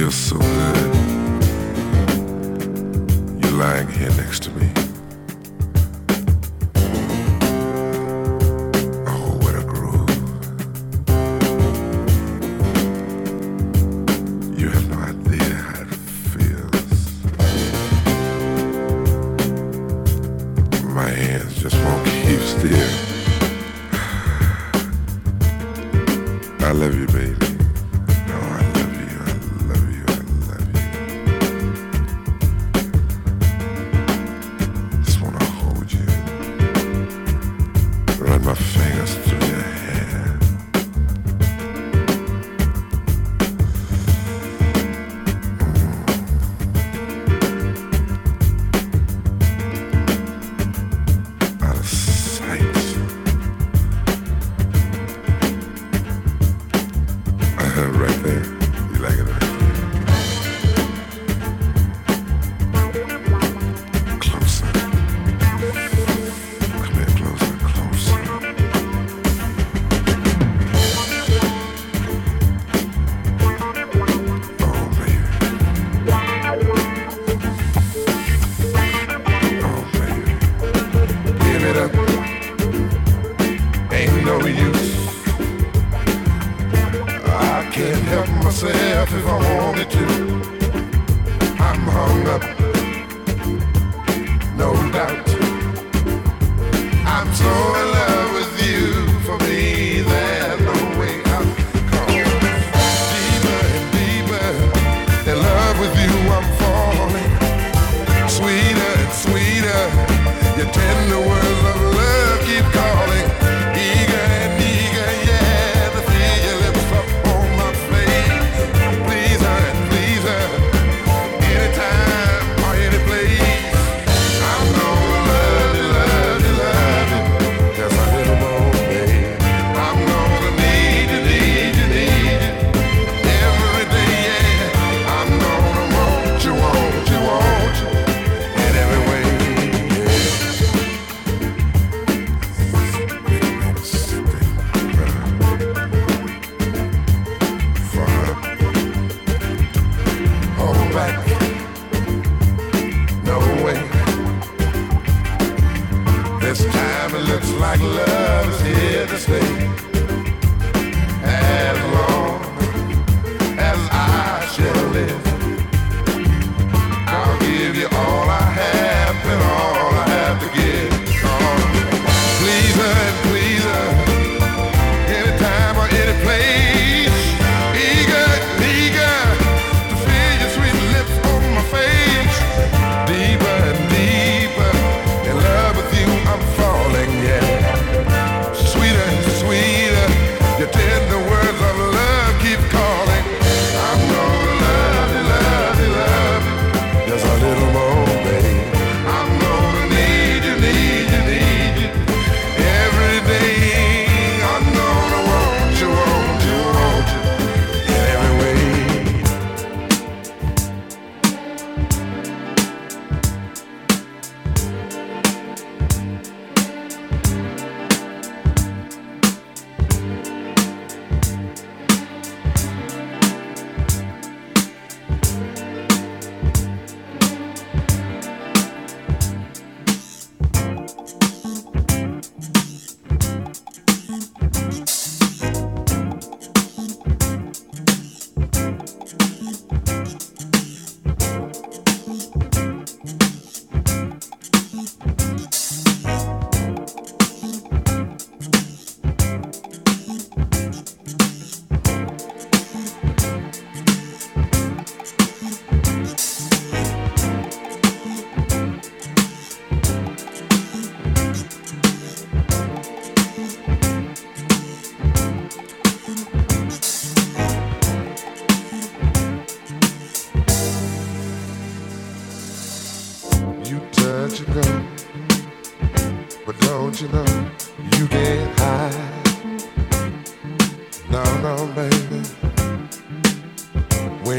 feels so good. You're lying here next to me.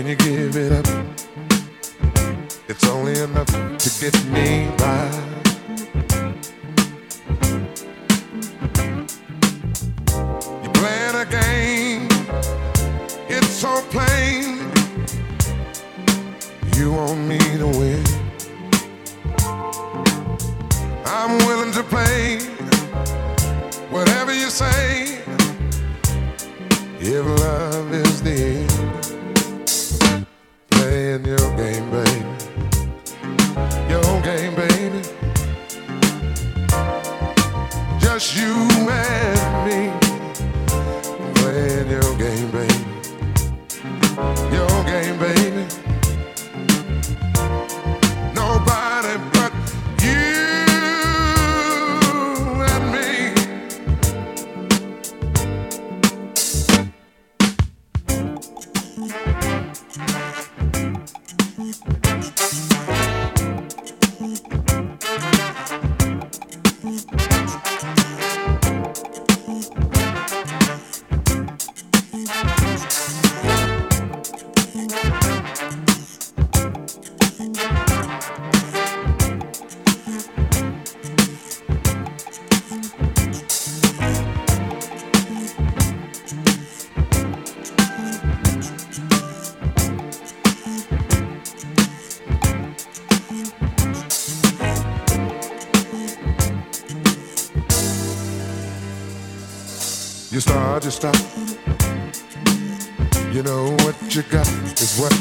Can you give it up? It's only enough to get me by. to stop. You know what you got is what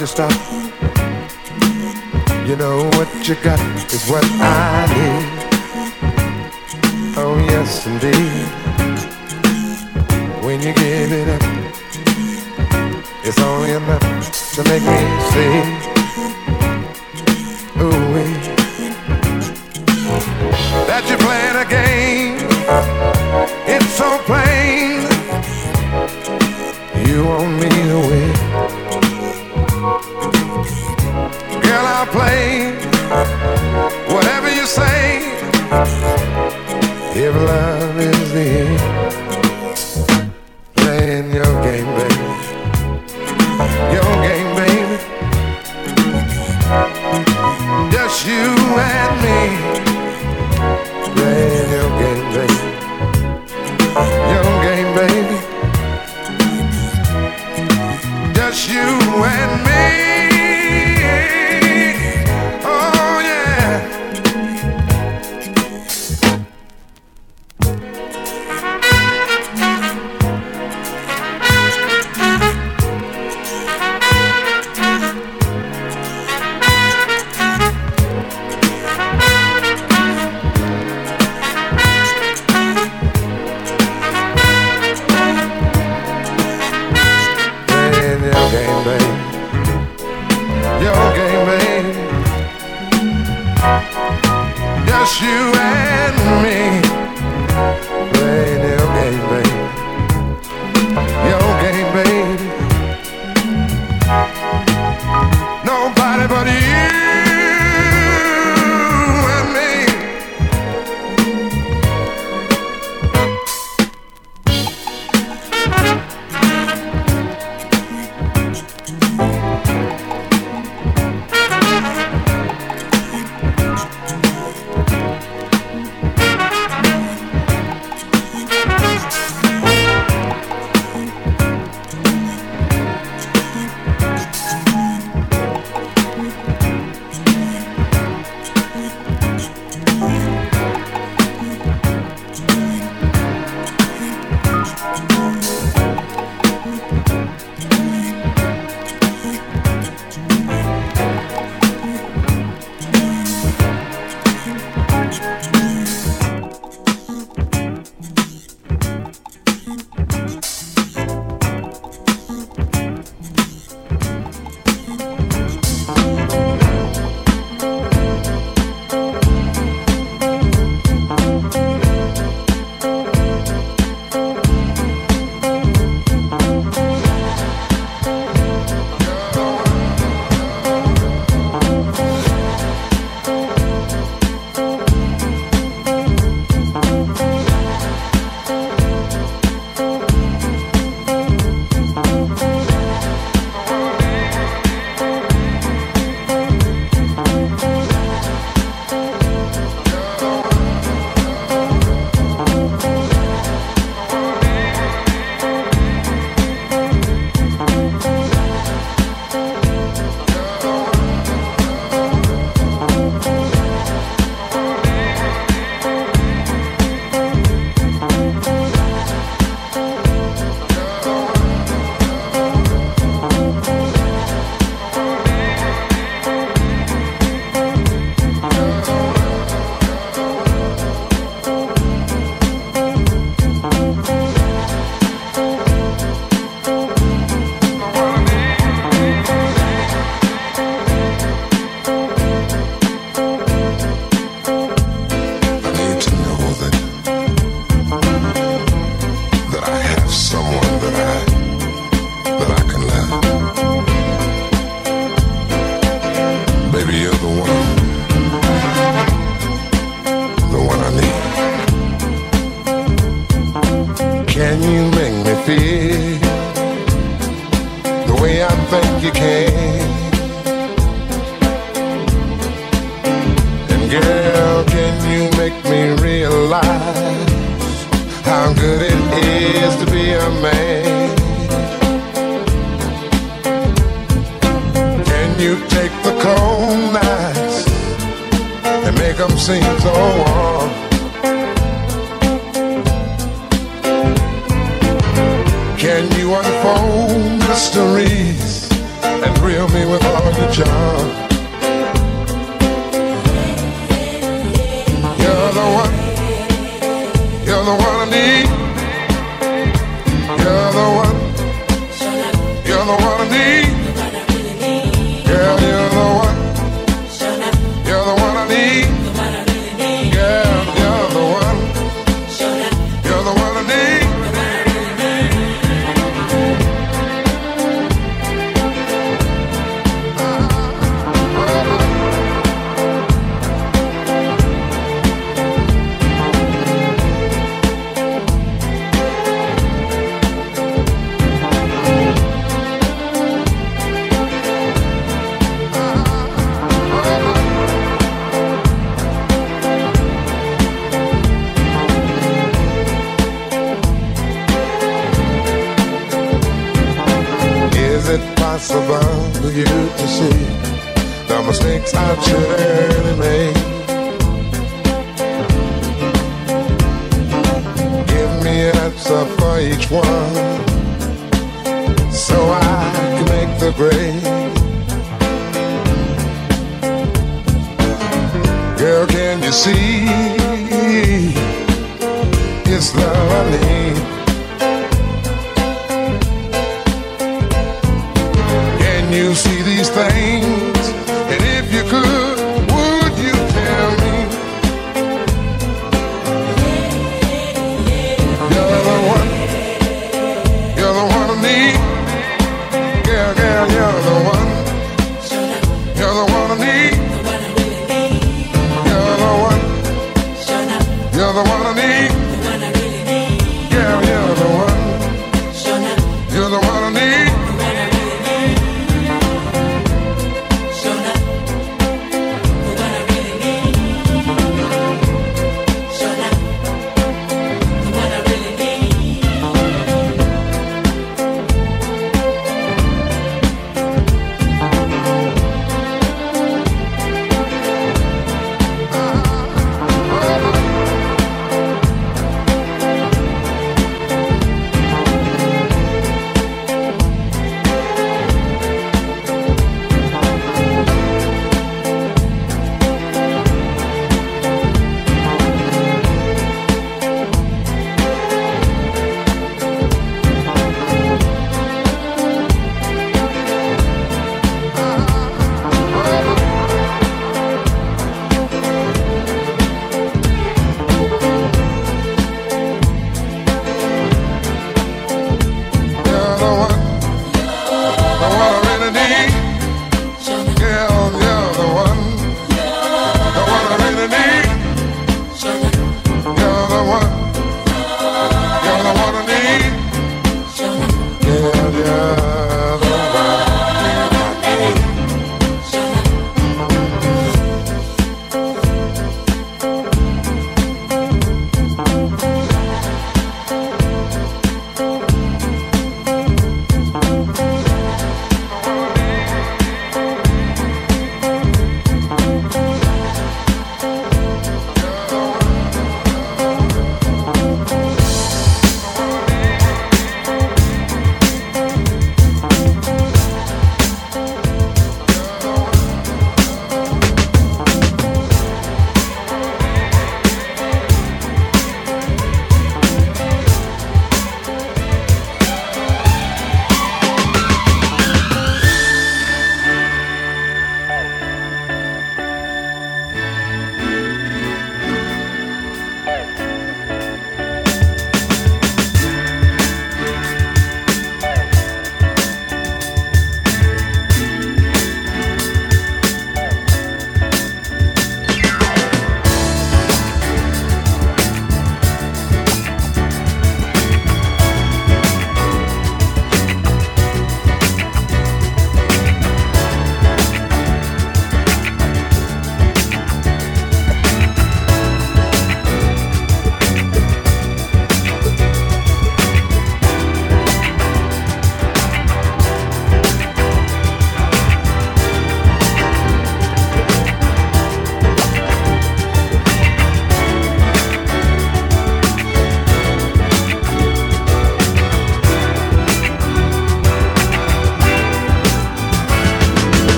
to stop. You know what you got is what I need. Oh yes, indeed. When you give it up, it's only enough to make me see. Ooh wee. That you're playing a game. It's so plain. You want me to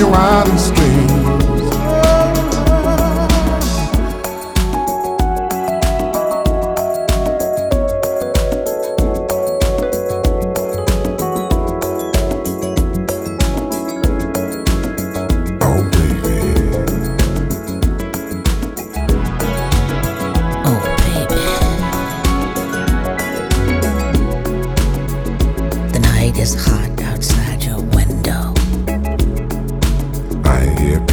Time for Santa,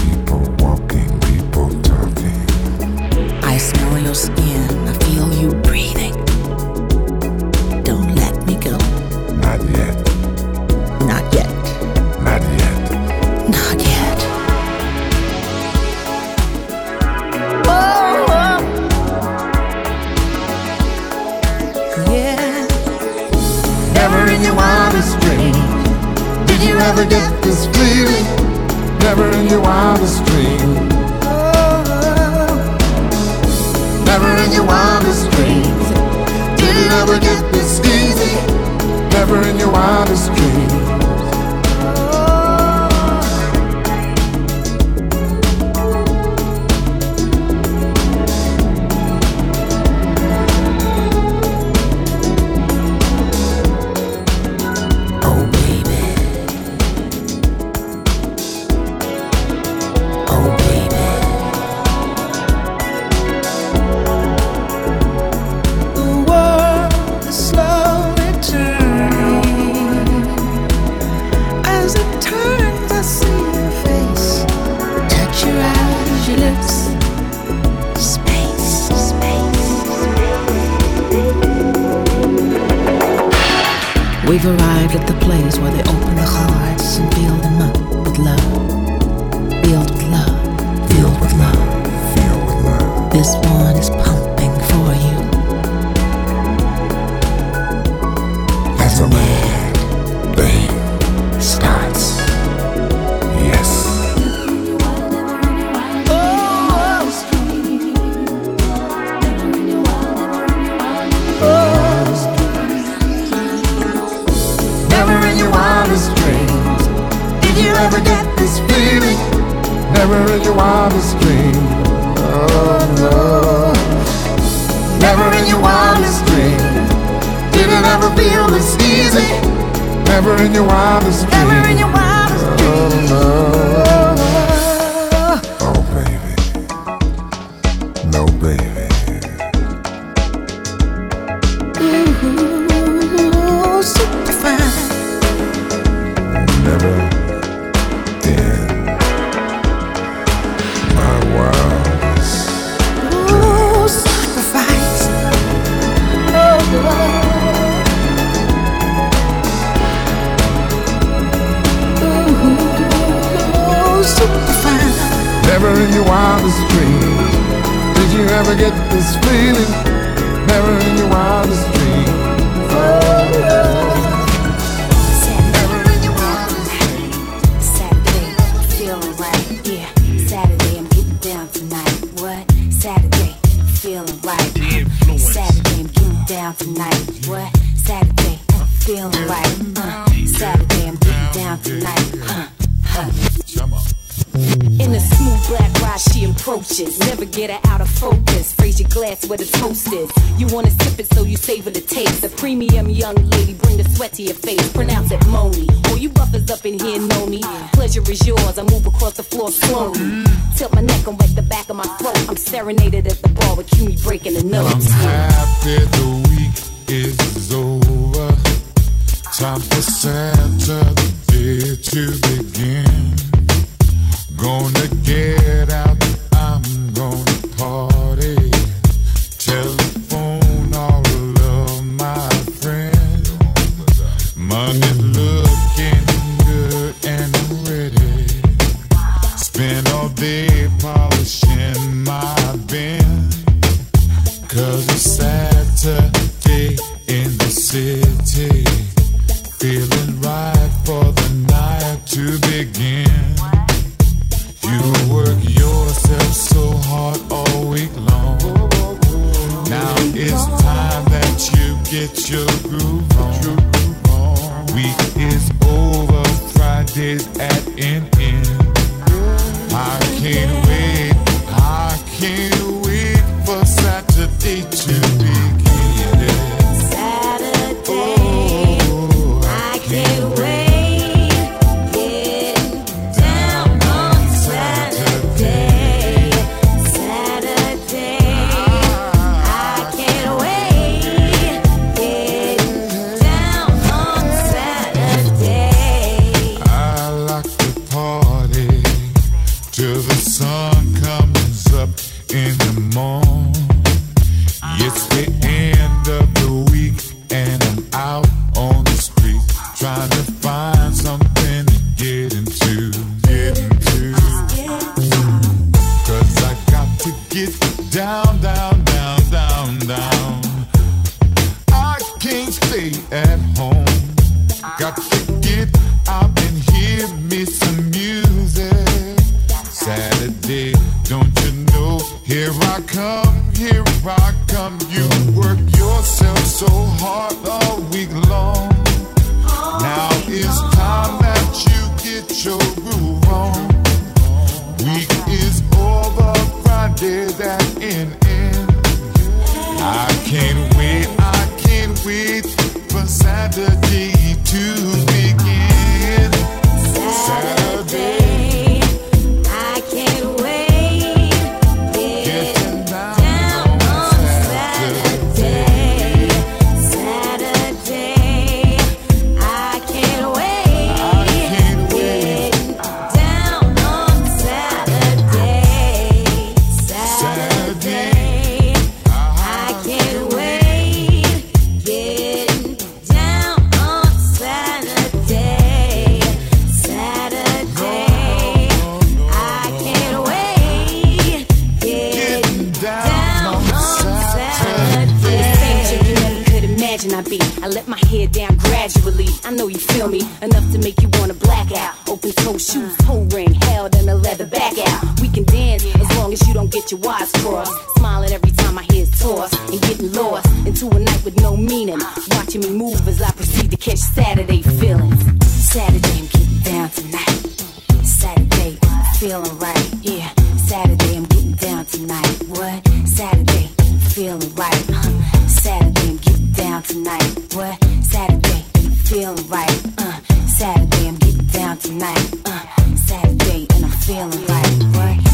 Uh, Saturday and I'm feeling like?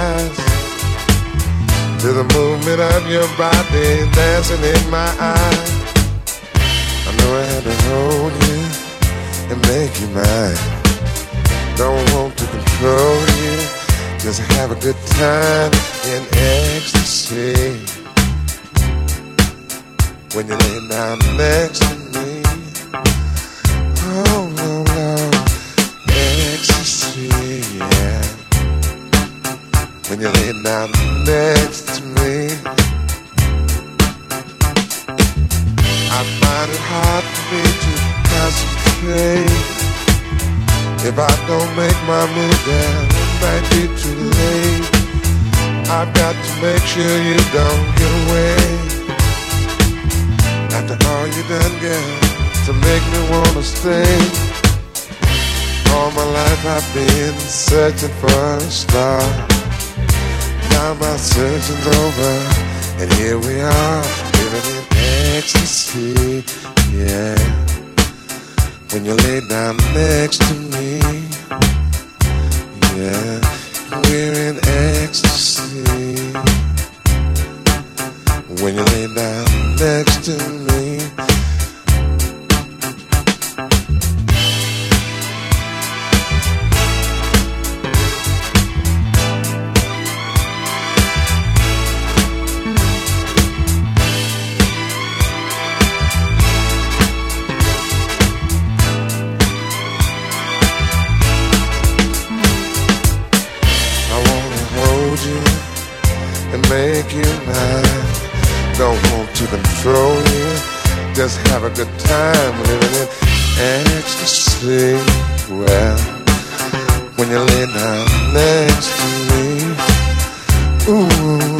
Hypnotized to the movement of your body dancing in my eyes. I know I had to hold you and make you mine. Don't want to control you, just have a good time in ecstasy. When you lay down next When you lay down next to me, I find it hard for me to concentrate. If I don't make my move, then it might be too late. I've got to make sure you don't get away. After all you done, girl, to make me wanna stay. All my life I've been searching for a star. Now my searching's over, and here we are, living in ecstasy, yeah when you lay down next to me. Yeah, we're in ecstasy. When you lay down next to me. Just have a good time living in ecstasy. Well, when you lay down next to me, ooh,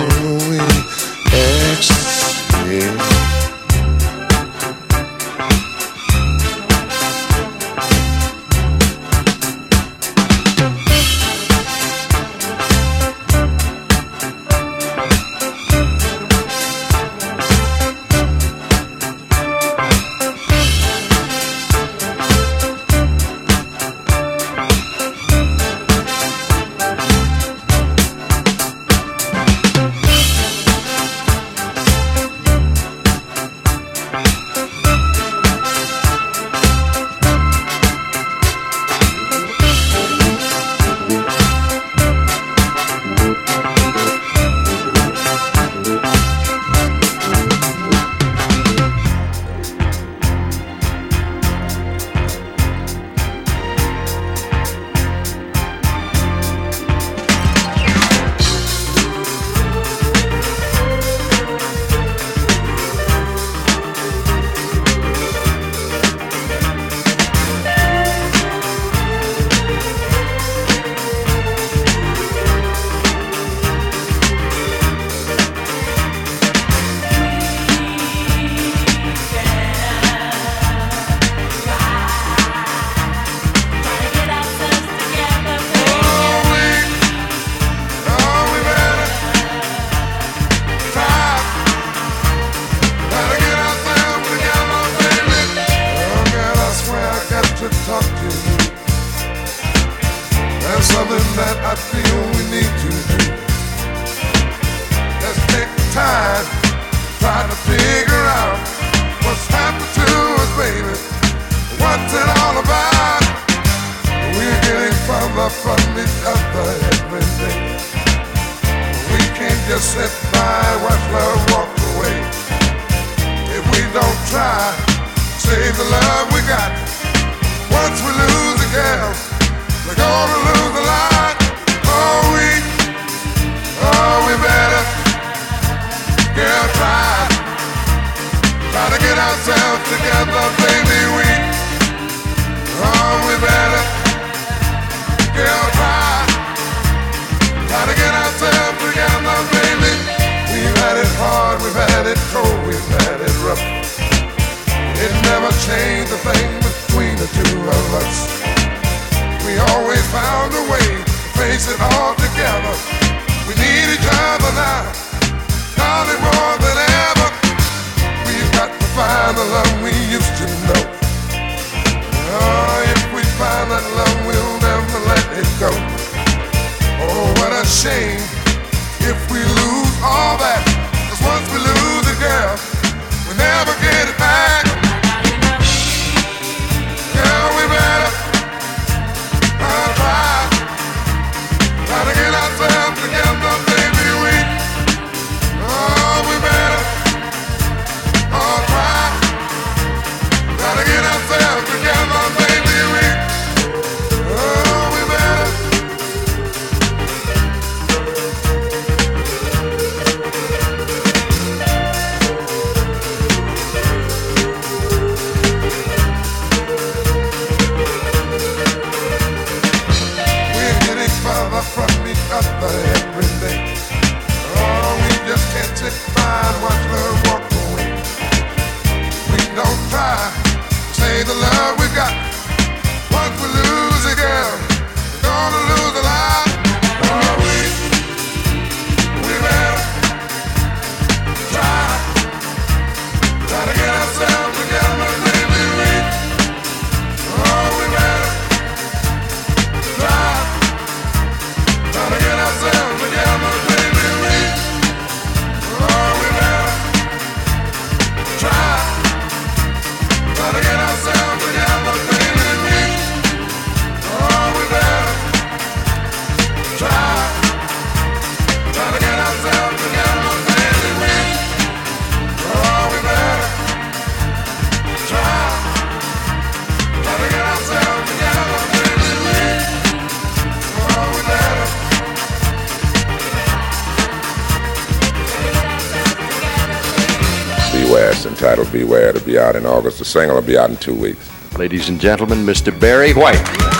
be out in August. The single will be out in two weeks. Ladies and gentlemen, Mr. Barry White.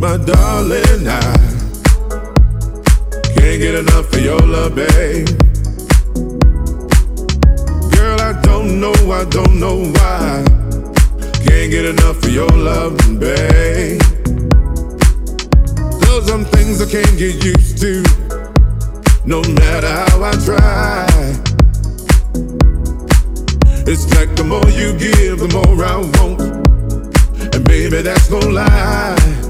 My darling, I can't get enough of your love, babe. Girl, I don't know, I don't know why. Can't get enough of your love, babe. There's some things I can't get used to, no matter how I try. It's like the more you give, the more I want. And baby, that's no lie.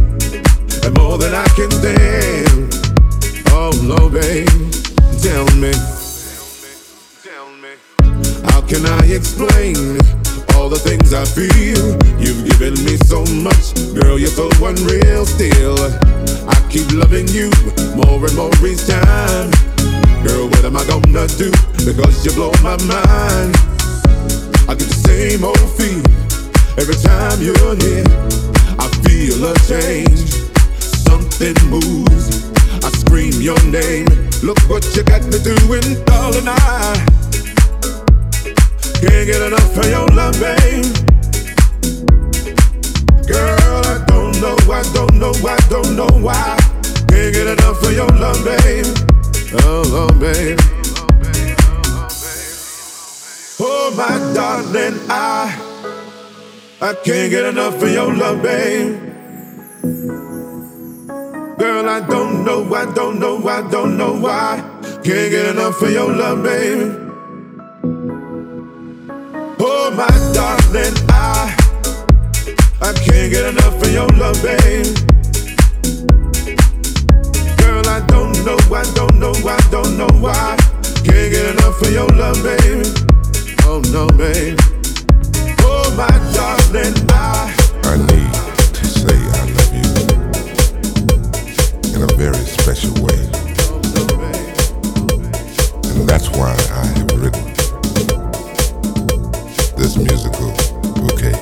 and more than I can stand. Oh, no, babe, tell me. How can I explain all the things I feel? You've given me so much, girl, you're so unreal still. I keep loving you more and more each time. Girl, what am I gonna do? Because you blow my mind. I get the same old feeling Every time you're here, I feel a change. Something moves. I scream your name. Look what you got me doing, darling. I can't get enough of your love, babe. Girl, I don't know, I don't know, I don't know why. Can't get enough of your love, babe. Oh, oh babe. Oh, my darling, I. I can't get enough of your love, babe. Girl, I don't know, I don't know, I don't know why. Can't get enough of your love, baby. Oh, my darling, I I can't get enough of your love, babe. Girl, I don't know, I don't know, I don't know why. Can't get enough of your love, babe. Oh no, babe oh my darling, I, I need to say I love very special way. And that's why I have written this musical bouquet.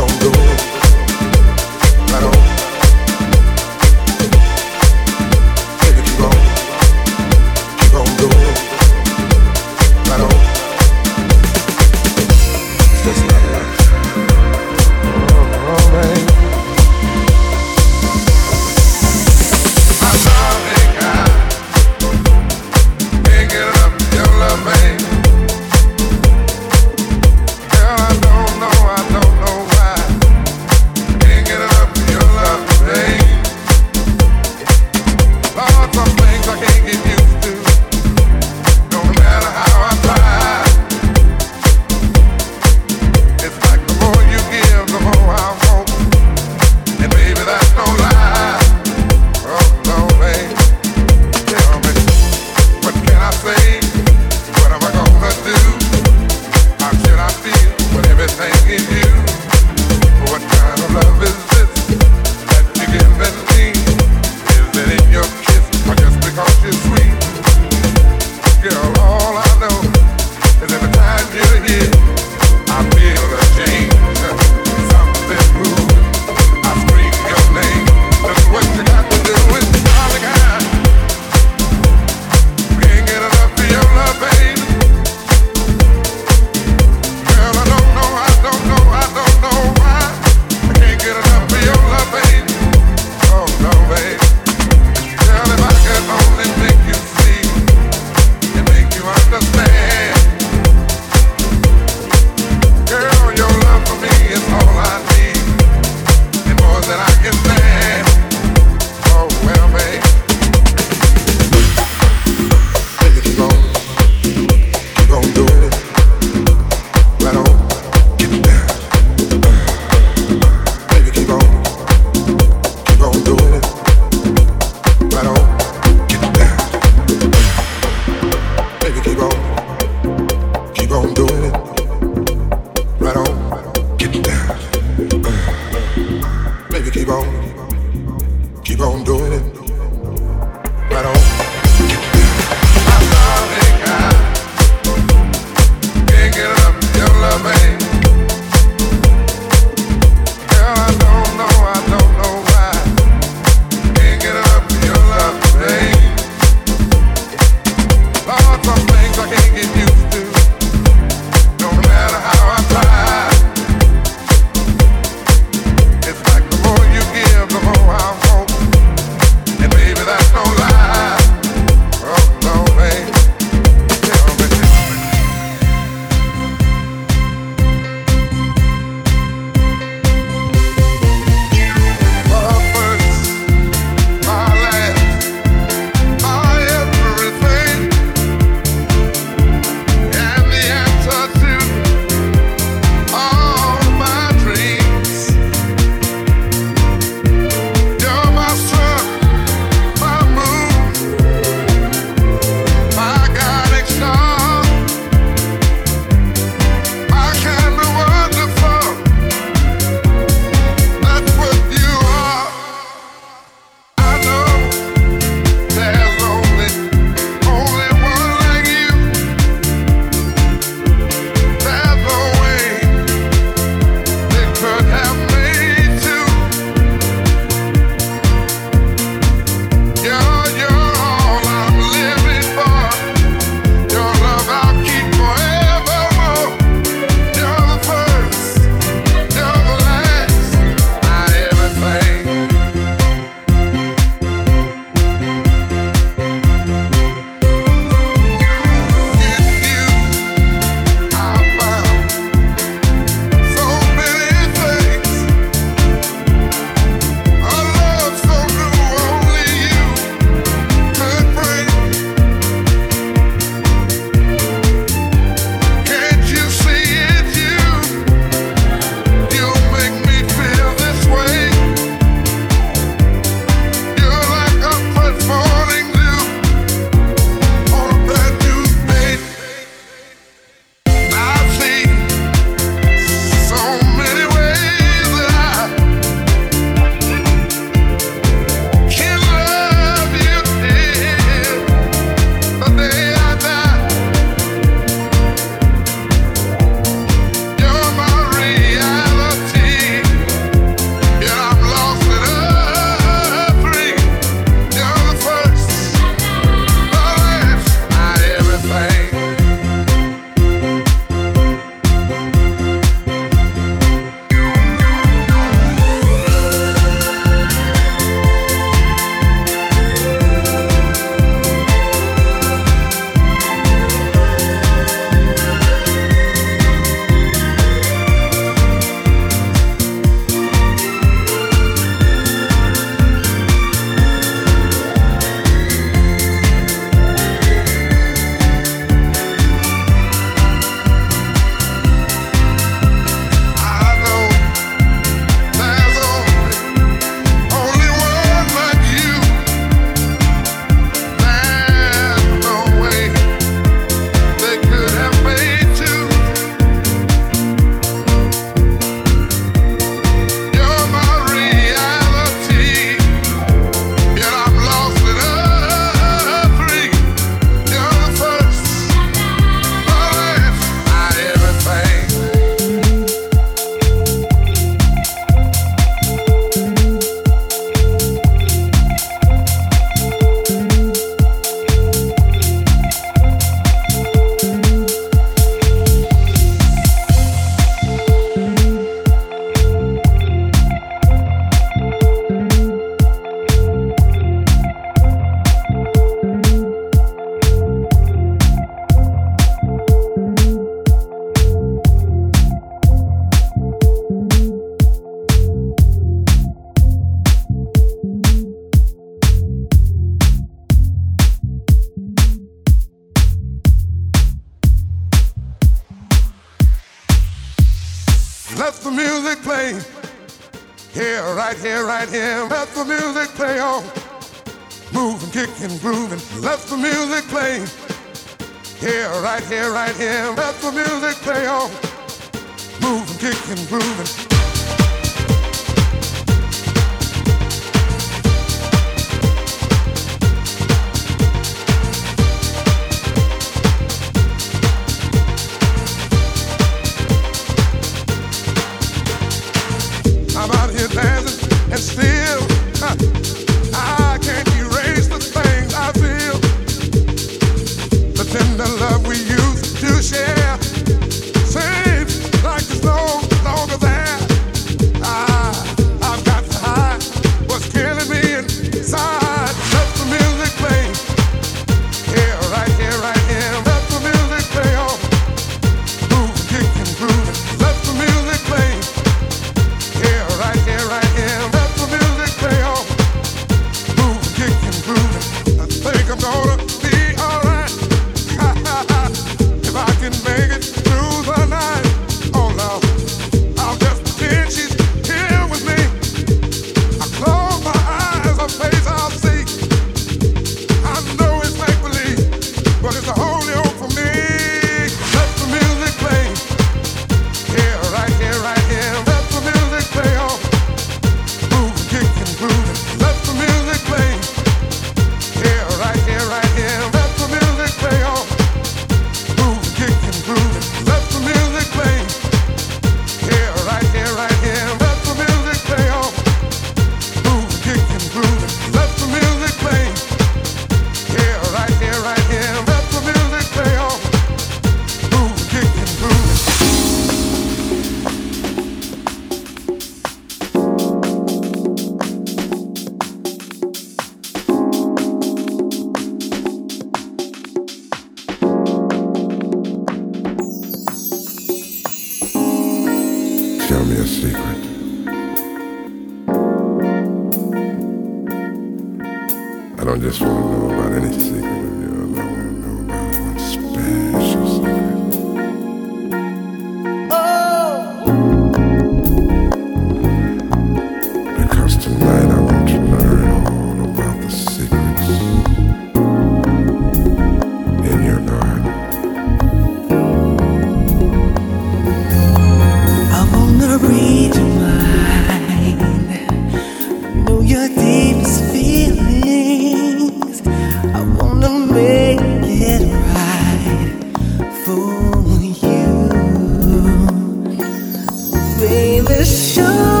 You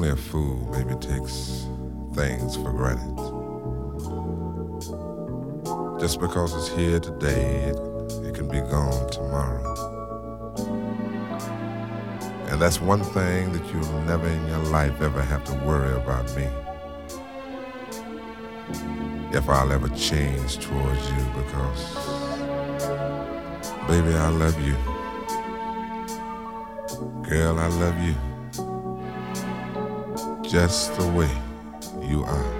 only a fool maybe takes things for granted. Just because it's here today, it, it can be gone tomorrow. And that's one thing that you'll never in your life ever have to worry about me. If I'll ever change towards you because, baby, I love you. Girl, I love you just the way you are.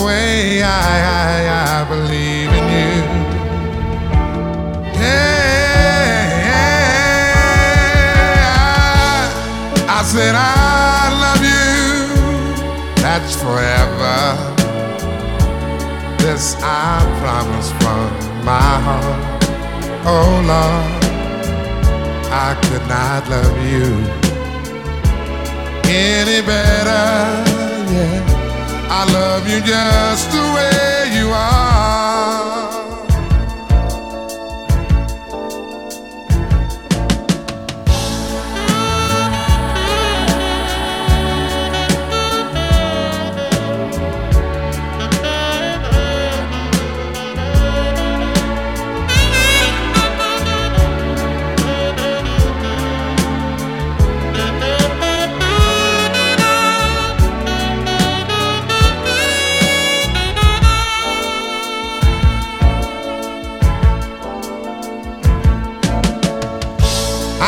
the way I, I, I believe in you? Yeah, I I said I love you. That's forever. This I promise from my heart. Oh Lord, I could not love you any better. Yeah, I love you just the way you are.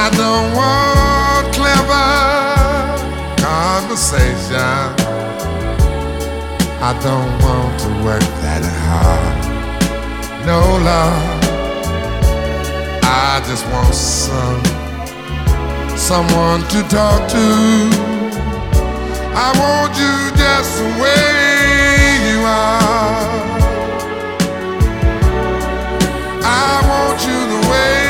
I don't want clever conversation. I don't want to work that hard. No love. I just want some someone to talk to. I want you just the way you are. I want you the way.